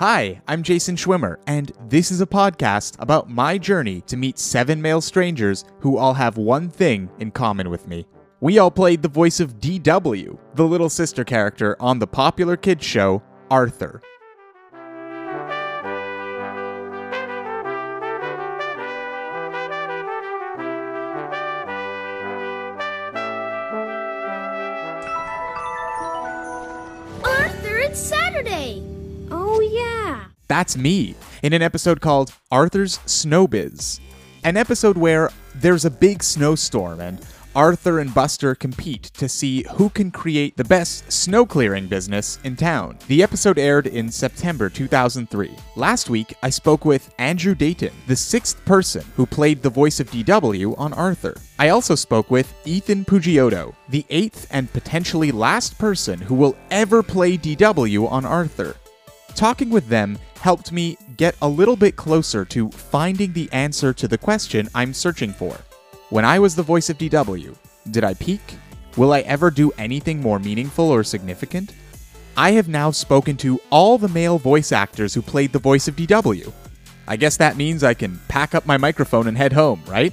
Hi, I'm Jason Szwimer, and this is a podcast about my journey to meet seven male strangers who all have one thing in common with me. We all played the voice of DW, the little sister character on the popular kids show Arthur. Arthur, it's Saturday! Oh, yeah. That's me in an episode called Arthur's Snowbiz. An episode where there's a big snowstorm and Arthur and Buster compete to see who can create the best snow clearing business in town. The episode aired in September 2003. Last week, I spoke with Andrew Dayton, the sixth person who played the voice of DW on Arthur. I also spoke with Ethan Pugiotto, the eighth and potentially last person who will ever play DW on Arthur. Talking with them helped me get a little bit closer to finding the answer to the question I'm searching for. When I was the voice of DW, did I peak? Will I ever do anything more meaningful or significant? I have now spoken to all the male voice actors who played the voice of DW. I guess that means I can pack up my microphone and head home, right?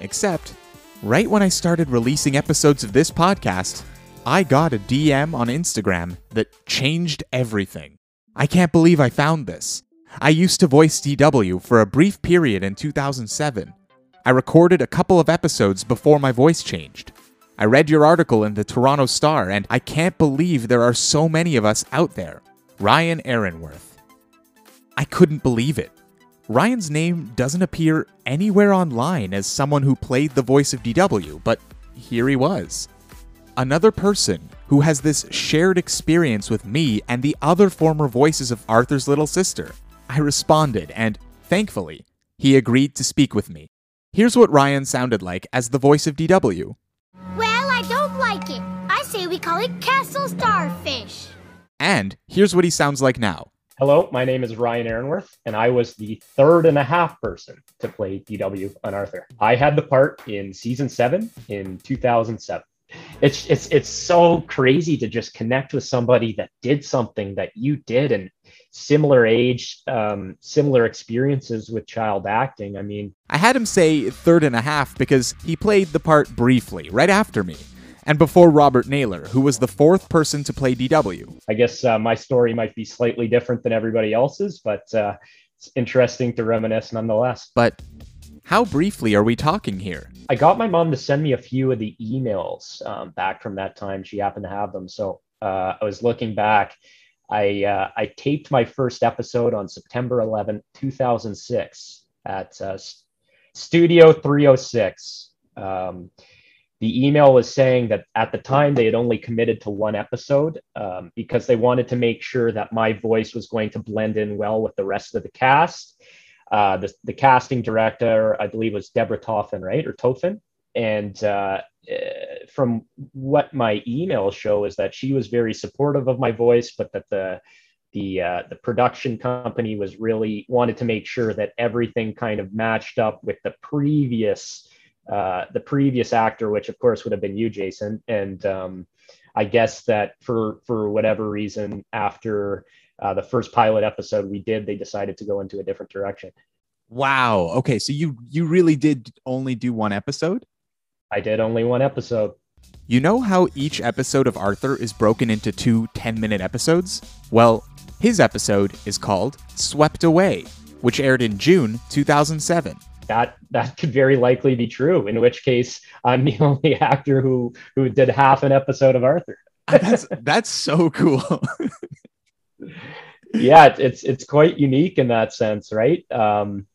Except, right when I started releasing episodes of this podcast, I got a DM on Instagram that changed everything. I can't believe I found this. I used to voice DW for a brief period in 2007. I recorded a couple of episodes before my voice changed. I read your article in the Toronto Star, and I can't believe there are so many of us out there. Ryan Aaronworth. I couldn't believe it. Ryan's name doesn't appear anywhere online as someone who played the voice of DW, but here he was. Another person who has this shared experience with me and the other former voices of Arthur's little sister. I responded, and thankfully, he agreed to speak with me. Here's what Ryan sounded like as the voice of DW. Well, I don't like it. I say we call it Castle Starfish. And here's what he sounds like now. Hello, my name is Ryan Aaronworth, and I was the third and a half person to play DW on Arthur. I had the part in season seven in 2007. It's it's it's so crazy to just connect with somebody that did something that you did and similar age, um, similar experiences with child acting. I mean, I had him say third and a half because he played the part briefly, right after me, and before Robert Naylor, who was the fourth person to play DW. I guess uh, my story might be slightly different than everybody else's, but uh, it's interesting to reminisce nonetheless. But how briefly are we talking here? I got my mom to send me a few of the emails um, back from that time. She happened to have them. So uh, I was looking back. I, uh, I taped my first episode on September 11, 2006 at uh, Studio 306. Um, the email was saying that at the time they had only committed to one episode um, because they wanted to make sure that my voice was going to blend in well with the rest of the cast. Uh, the, the casting director, I believe, was Deborah Toffin, right? Or Toffin. And uh, eh, from what my emails show is that she was very supportive of my voice, but that the the uh, the production company was really wanted to make sure that everything kind of matched up with the previous uh, the previous actor, which of course would have been you, Jason. And um, I guess that for for whatever reason, after uh, the first pilot episode we did, they decided to go into a different direction. Wow. Okay, so you you really did only do one episode? I did only one episode. You know how each episode of Arthur is broken into two 10 minute episodes? Well, his episode is called Swept Away, which aired in June 2007. That that could very likely be true. In which case, I'm the only actor who who did half an episode of Arthur. that's that's so cool. yeah, it's it's quite unique in that sense, right? Um,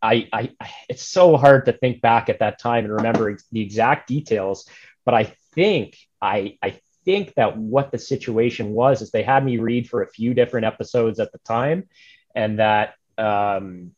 I, I, it's so hard to think back at that time and remember the exact details, but I think I, I think that what the situation was is they had me read for a few different episodes at the time, and that um,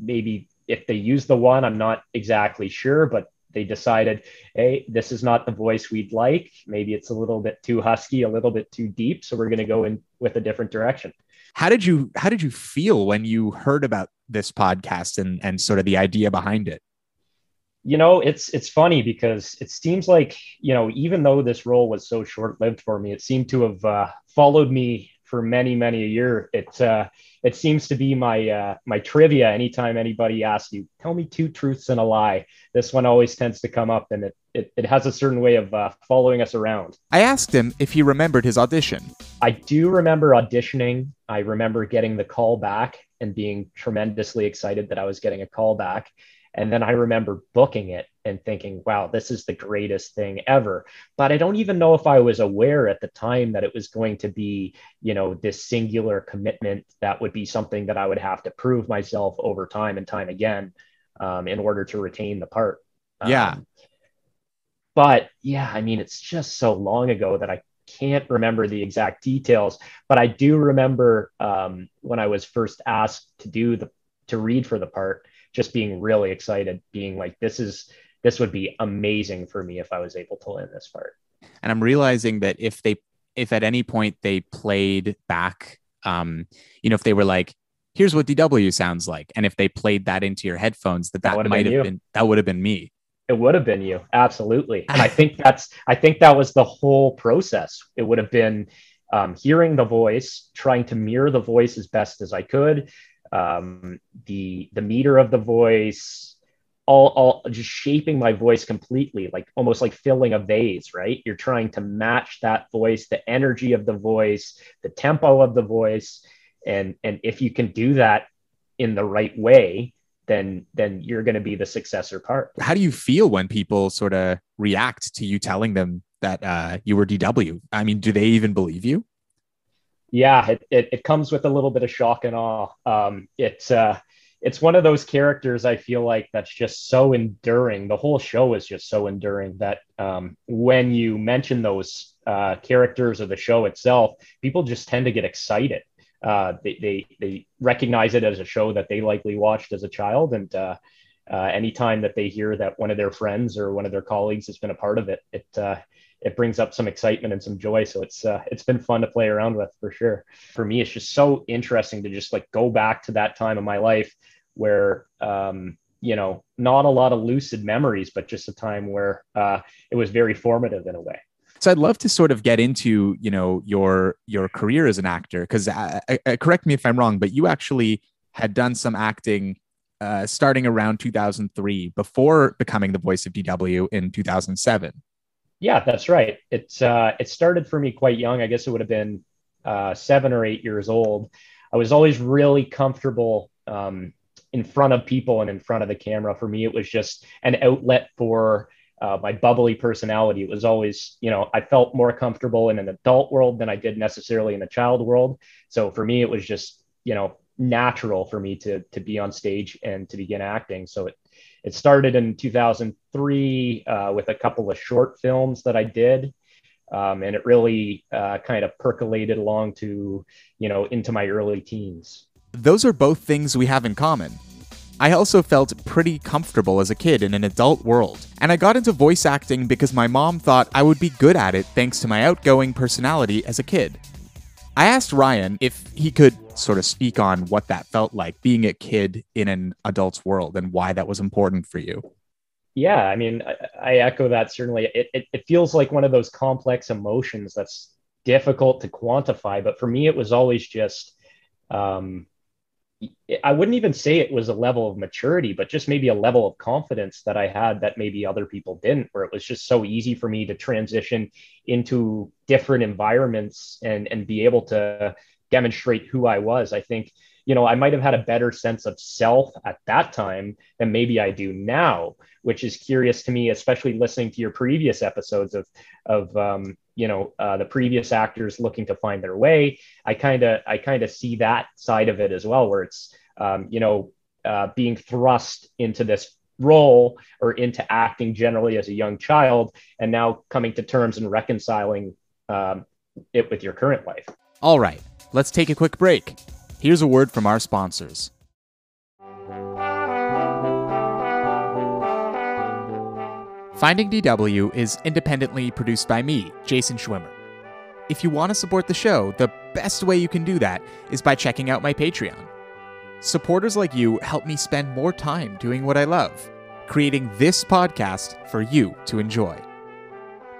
maybe if they used the one, I'm not exactly sure, but they decided, hey, this is not the voice we'd like. Maybe it's a little bit too husky, a little bit too deep, so we're going to go in with a different direction. How did you how did you feel when you heard about this podcast and and sort of the idea behind it? You know, it's it's funny because it seems like you know even though this role was so short lived for me, it seemed to have uh, followed me for many many a year. It uh, it seems to be my uh, my trivia. Anytime anybody asks you, tell me two truths and a lie, this one always tends to come up, and it it, it has a certain way of uh, following us around. I asked him if he remembered his audition. I do remember auditioning. I remember getting the call back and being tremendously excited that I was getting a call back. And then I remember booking it and thinking, wow, this is the greatest thing ever. But I don't even know if I was aware at the time that it was going to be, you know, this singular commitment that would be something that I would have to prove myself over time and time again um, in order to retain the part. Yeah. Um, but yeah, I mean, it's just so long ago that I can't remember the exact details, but I do remember um, when I was first asked to do the to read for the part just being really excited, being like, this is this would be amazing for me if I was able to land this part. And I'm realizing that if they if at any point they played back, um, you know, if they were like, here's what DW sounds like, and if they played that into your headphones, that that, That might been have you. been that would have been me. It would have been you, absolutely. And I think that's I think that was the whole process. It would have been um, hearing the voice, trying to mirror the voice as best as I could, um, the the meter of the voice, all all just shaping my voice completely, like almost like filling a vase. Right? You're trying to match that voice, the energy of the voice, the tempo of the voice, and and if you can do that in the right way, then then you're going to be the successor part. How do you feel when people sort of react to you telling them that uh, you were DW? I mean, do they even believe you? Yeah it, it, it comes with a little bit of shock and awe. Um, it's uh, it's one of those characters i feel like that's just so enduring. The whole show is just so enduring that um, when you mention those uh, characters or the show itself people just tend to get excited. Uh, they, they they recognize it as a show that they likely watched as a child and uh, uh, anytime that they hear that one of their friends or one of their colleagues has been a part of it it uh, it brings up some excitement and some joy. So it's uh, it's been fun to play around with for sure. For me, it's just so interesting to just like go back to that time of my life where um, you know not a lot of lucid memories, but just a time where uh, it was very formative in a way. So I'd love to sort of get into you know your your career as an actor because uh, uh, correct me if I'm wrong, but you actually had done some acting uh, starting around 2003 before becoming the voice of DW in 2007. Yeah, that's right. It's uh, it started for me quite young. I guess it would have been uh, seven or eight years old. I was always really comfortable um, in front of people and in front of the camera. For me, it was just an outlet for uh, my bubbly personality. It was always, you know, I felt more comfortable in an adult world than I did necessarily in a child world. So for me, it was just, you know, natural for me to to be on stage and to begin acting. So it it started in 2003 uh, with a couple of short films that I did. Um, and it really uh, kind of percolated along to, you know, into my early teens. Those are both things we have in common. I also felt pretty comfortable as a kid in an adult world, and I got into voice acting because my mom thought I would be good at it thanks to my outgoing personality as a kid. I asked Ryan if he could sort of speak on what that felt like being a kid in an adult's world and why that was important for you. Yeah, I mean, I, I echo that certainly. It, it, it feels like one of those complex emotions that's difficult to quantify. But for me, it was always just, um, I wouldn't even say it was a level of maturity, but just maybe a level of confidence that I had that maybe other people didn't, where it was just so easy for me to transition into different environments and, and be able to demonstrate who I was. I think, you know, I might have had a better sense of self at that time than maybe I do now, which is curious to me, especially listening to your previous episodes of, of, um, you know, uh, the previous actors looking to find their way. I kind of, I kind of see that side of it as well, where it's, um, you know, uh, being thrust into this role or into acting generally as a young child, and now coming to terms and reconciling um, it with your current life. All right, let's take a quick break. Here's a word from our sponsors. Finding DW is independently produced by me, Jason Szwimer. If you want to support the show, the best way you can do that is by checking out my Patreon. Supporters like you help me spend more time doing what I love, creating this podcast for you to enjoy.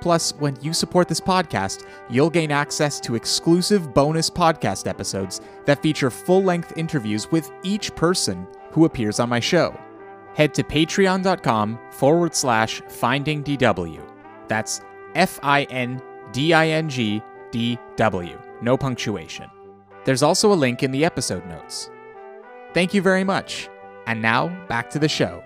Plus, when you support this podcast, you'll gain access to exclusive bonus podcast episodes that feature full length interviews with each person who appears on my show. Head to patreon.com forward slash finding DW. That's F I N D I N G D W. No punctuation. There's also a link in the episode notes. Thank you very much. And now, back to the show.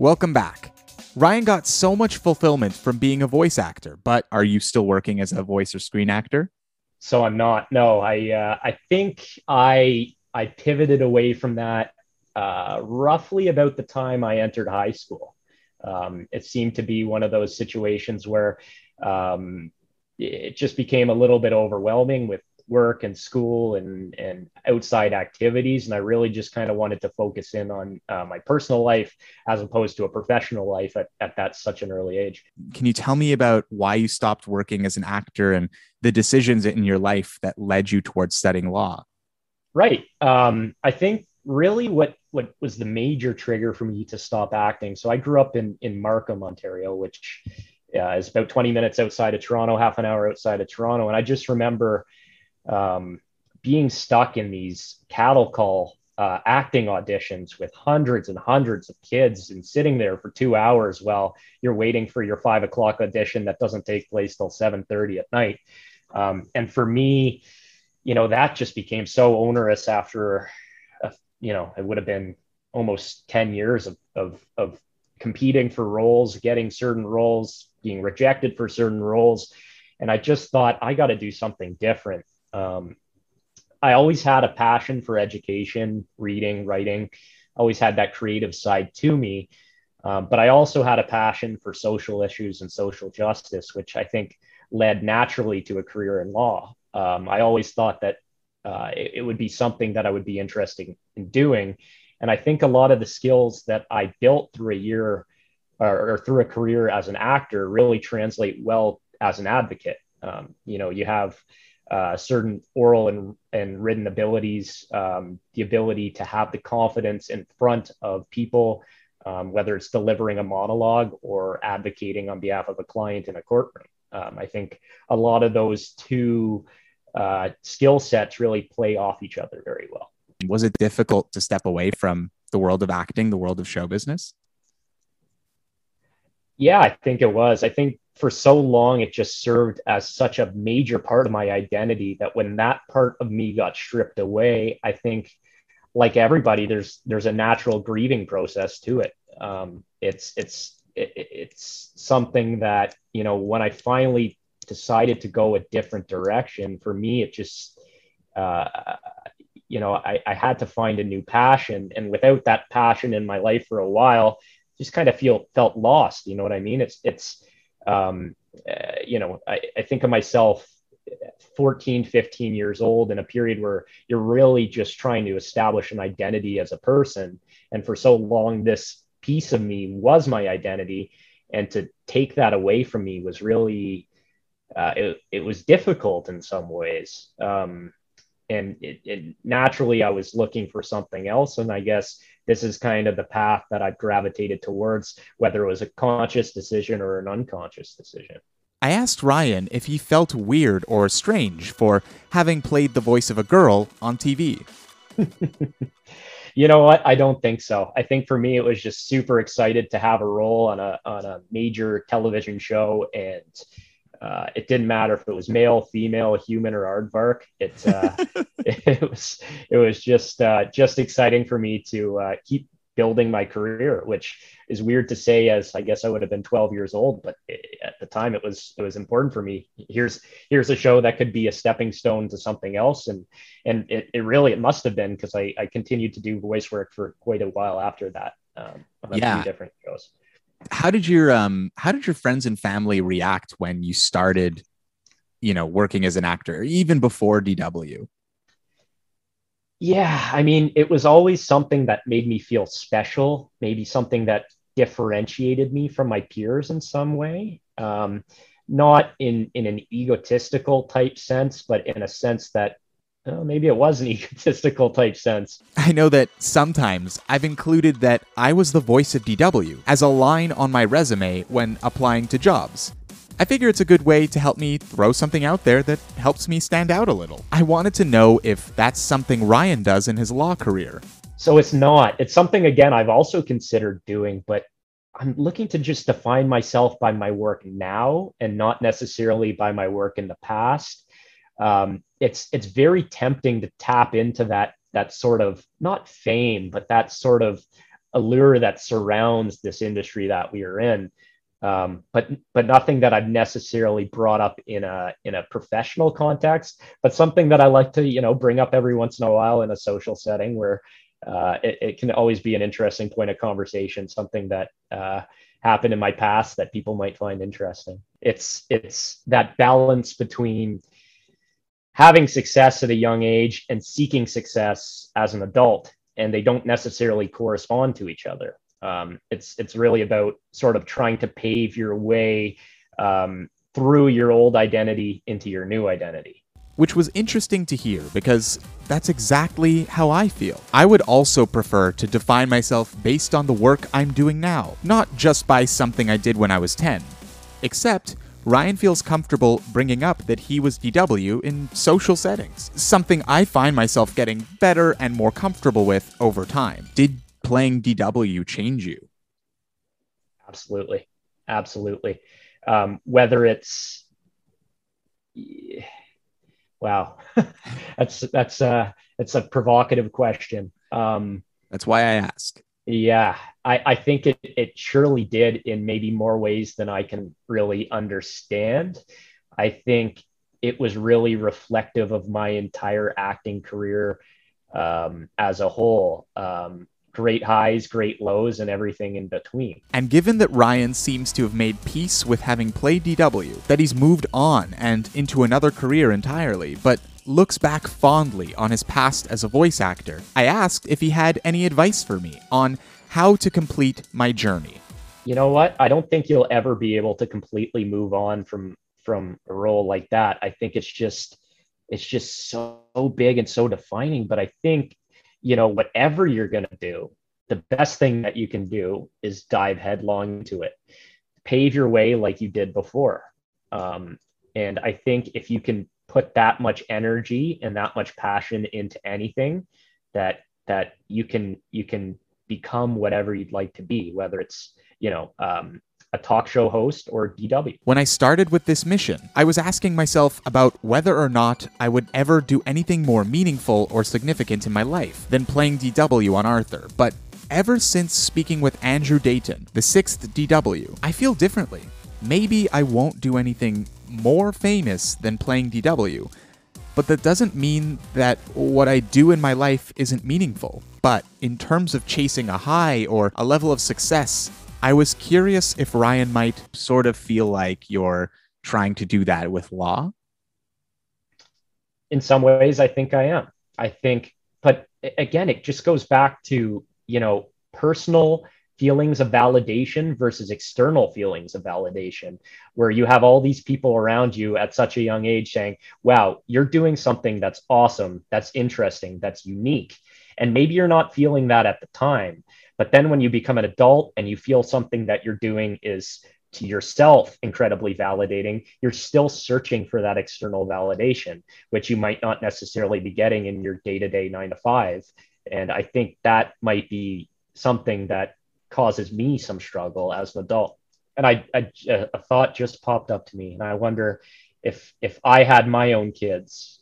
Welcome back. Ryan got so much fulfillment from being a voice actor, but are you still working as a voice or screen actor? So I'm not. No, I uh, I think I I pivoted away from that uh, roughly about the time I entered high school. Um, it seemed to be one of those situations where um, it just became a little bit overwhelming with work and school and and outside activities. And i really just kind of wanted to focus in on uh, my personal life as opposed to a professional life at, at that such an early age. Can you tell me about why you stopped working as an actor and the decisions in your life that led you towards studying law? Right. Um, i think really what what was the major trigger for me to stop acting. So i grew up in in markham ontario which uh, is about 20 minutes outside of toronto half an hour outside of toronto. And i just remember um, being stuck in these cattle call uh, acting auditions with hundreds and hundreds of kids and sitting there for two hours while you're waiting for your five o'clock audition that doesn't take place till 7.30 at night. Um, and for me you know that just became so onerous after a, you know it would have been almost 10 years of, of, of competing for roles getting certain roles being rejected for certain roles. And i just thought i got to do something different um, I always had a passion for education, reading, writing, always had that creative side to me. Um, but I also had a passion for social issues and social justice, which I think led naturally to a career in law. Um, I always thought that uh, it, it, would be something that I would be interested in doing. And I think a lot of the skills that I built through a year or, or through a career as an actor really translate well as an advocate. Um, you know, you have uh, certain oral and, and written abilities, um, the ability to have the confidence in front of people, um, whether it's delivering a monologue or advocating on behalf of a client in a courtroom. Um, I think a lot of those two uh, skill sets really play off each other very well. Was it difficult to step away from the world of acting, the world of show business? Yeah, I think it was. I think for so long it just served as such a major part of my identity that when that part of me got stripped away i think like everybody there's there's a natural grieving process to it. Um, it's it's it, it's something that you know when i finally decided to go a different direction for me it just uh, you know I, I had to find a new passion. And without that passion in my life for a while just kind of feel felt lost you know what i mean? It's it's um, uh, you know, I, I think of myself 14, 15 years old in a period where you're really just trying to establish an identity as a person. And for so long, this piece of me was my identity. And to take that away from me was really, uh, it, it was difficult in some ways. Um, and it, it, naturally, I was looking for something else. And I guess this is kind of the path that I've gravitated towards, whether it was a conscious decision or an unconscious decision. I asked Ryan if he felt weird or strange for having played the voice of a girl on TV. you know what? I don't think so. I think for me, it was just super excited to have a role on a on a major television show, and uh, it didn't matter if it was male, female, human, or aardvark. It uh, it was it was just uh, just exciting for me to uh, keep building my career, which is weird to say as I guess I would have been 12 years old, but at the time it was it was important for me. Here's here's a show that could be a stepping stone to something else, and and it, it really it must have been because I I continued to do voice work for quite a while after that. Um, on yeah. different shows how did your um how did your friends and family react when you started you know working as an actor even before dw yeah i mean it was always something that made me feel special maybe something that differentiated me from my peers in some way. Um, not in in an egotistical type sense but in a sense that well, maybe it was an egotistical type sense. I know that sometimes I've included that I was the voice of DW as a line on my resume when applying to jobs. I figure it's a good way to help me throw something out there that helps me stand out a little. I wanted to know if that's something Ryan does in his law career. So it's not. It's something, again, I've also considered doing, but I'm looking to just define myself by my work now and not necessarily by my work in the past. Um, it's it's very tempting to tap into that that sort of not fame, but that sort of allure that surrounds this industry that we are in. Um, but but nothing that I've necessarily brought up in a in a professional context, but something that I like to you know bring up every once in a while in a social setting where uh, it, it, can always be an interesting point of conversation, something that uh, happened in my past that people might find interesting. It's it's that balance between having success at a young age and seeking success as an adult, and they don't necessarily correspond to each other. Um, it's it's really about sort of trying to pave your way um, through your old identity into your new identity. Which was interesting to hear because that's exactly how I feel. I would also prefer to define myself based on the work I'm doing now, not just by something I did when I was 10. Except, Ryan feels comfortable bringing up that he was DW in social settings, something I find myself getting better and more comfortable with over time. Did playing DW change you? Absolutely. Absolutely. Um, whether it's, wow, that's, that's, uh, it's a provocative question. Um, that's why I ask. Yeah, I, I think it, it surely did in maybe more ways than I can really understand. I think it was really reflective of my entire acting career um, as a whole. Um, great highs, great lows, and everything in between. And given that Ryan seems to have made peace with having played DW, that he's moved on and into another career entirely, but looks back fondly on his past as a voice actor, I asked if he had any advice for me on how to complete my journey. You know what? I don't think you'll ever be able to completely move on from from a role like that. I think it's just it's just so big and so defining, but I think you know whatever you're going to do, the best thing that you can do is dive headlong into it. Pave your way like you did before. Um, and I think if you can put that much energy and that much passion into anything that that you can you can become whatever you'd like to be whether it's you know um, a talk show host or DW. When I started with this mission, I was asking myself about whether or not I would ever do anything more meaningful or significant in my life than playing DW on Arthur. But ever since speaking with Andrew Dayton, the sixth DW, I feel differently. Maybe I won't do anything more famous than playing DW. But that doesn't mean that what I do in my life isn't meaningful. But in terms of chasing a high or a level of success, I was curious if Ryan might sort of feel like you're trying to do that with law. In some ways, I think I am. I think, but again, it just goes back to, you know, personal feelings of validation versus external feelings of validation, where you have all these people around you at such a young age saying, wow, you're doing something that's awesome, that's interesting, that's unique. And maybe you're not feeling that at the time. But then when you become an adult and you feel something that you're doing is to yourself incredibly validating, you're still searching for that external validation, which you might not necessarily be getting in your day to day nine to five. And I think that might be something that causes me some struggle as an adult. And I, I a thought just popped up to me, and I wonder if if I had my own kids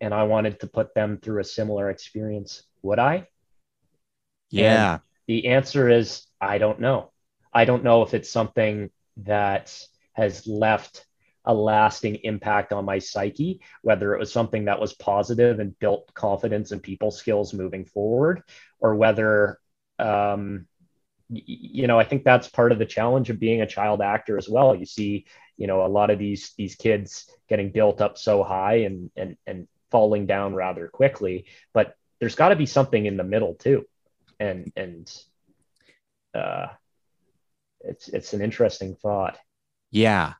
and I wanted to put them through a similar experience, would I? Yeah. And the answer is I don't know. I don't know if it's something that has left a lasting impact on my psyche, whether it was something that was positive and built confidence and people skills moving forward, or whether um, you know, I think that's part of the challenge of being a child actor as well. You see, you know, a lot of these these kids getting built up so high and and and falling down rather quickly, but there's got to be something in the middle too, and and uh, it's it's an interesting thought. Yeah.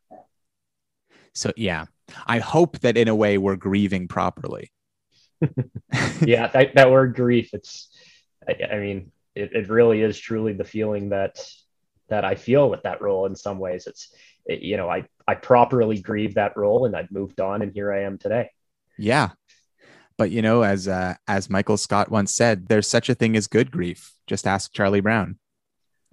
So yeah, I hope that in a way we're grieving properly. yeah, that, that word grief. It's, I, I mean, it, it really is truly the feeling that that I feel with that role. In some ways, it's, it, you know, I I properly grieved that role, and I've moved on, and here I am today. Yeah, but you know, as uh, as Michael Scott once said, there's such a thing as good grief. Just ask Charlie Brown.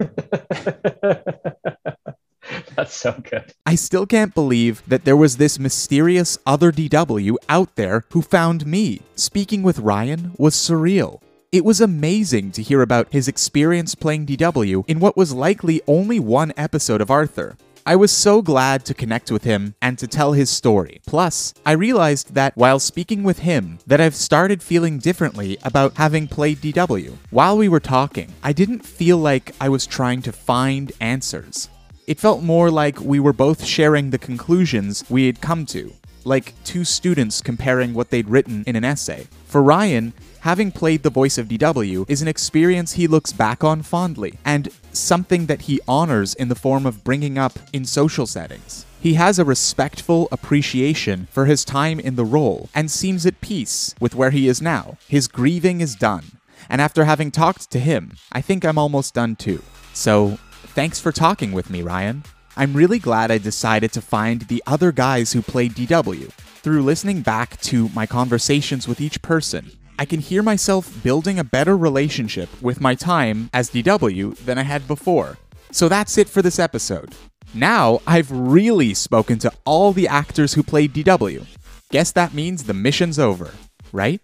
That's so good. I still can't believe that there was this mysterious other DW out there who found me. Speaking with Ryan was surreal. It was amazing to hear about his experience playing DW in what was likely only one episode of Arthur. I was so glad to connect with him and to tell his story. Plus, I realized that while speaking with him that I've started feeling differently about having played DW. While we were talking, I didn't feel like I was trying to find answers. It felt more like we were both sharing the conclusions we had come to, like two students comparing what they'd written in an essay. For Ryan, having played the voice of DW is an experience he looks back on fondly, and something that he honors in the form of bringing up in social settings. He has a respectful appreciation for his time in the role and seems at peace with where he is now. His grieving is done, and after having talked to him, I think I'm almost done too. So, thanks for talking with me, Ryan. I'm really glad I decided to find the other guys who played DW. Through listening back to my conversations with each person, I can hear myself building a better relationship with my time as DW than I had before. So that's it for this episode. Now I've really spoken to all the actors who played DW. Guess that means the mission's over, right?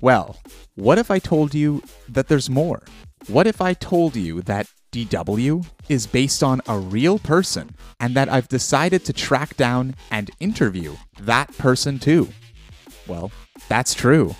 Well, what if I told you that there's more? What if I told you that DW is based on a real person and that I've decided to track down and interview that person too? Well, that's true.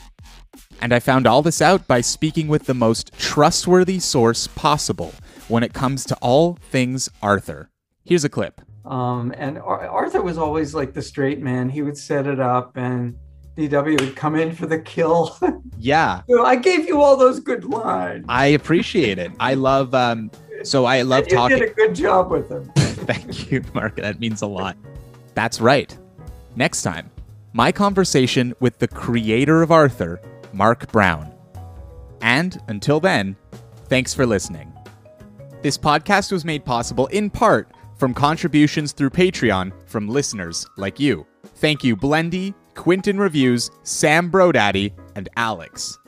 And I found all this out by speaking with the most trustworthy source possible when it comes to all things Arthur. Here's a clip. Um, and Ar- Arthur was always like the straight man. He would set it up, and DW would come in for the kill. Yeah, So I gave you all those good lines. I appreciate it. I love um so I love you talking did a good job with them. Thank you, Marc. That means a lot. That's right. Next time, my conversation with the creator of Arthur, Marc Brown. And until then, thanks for listening. This podcast was made possible in part from contributions through Patreon from listeners like you. Thank you, Blendy, Quinton Reviews, Sam Brodaddy, and Alex.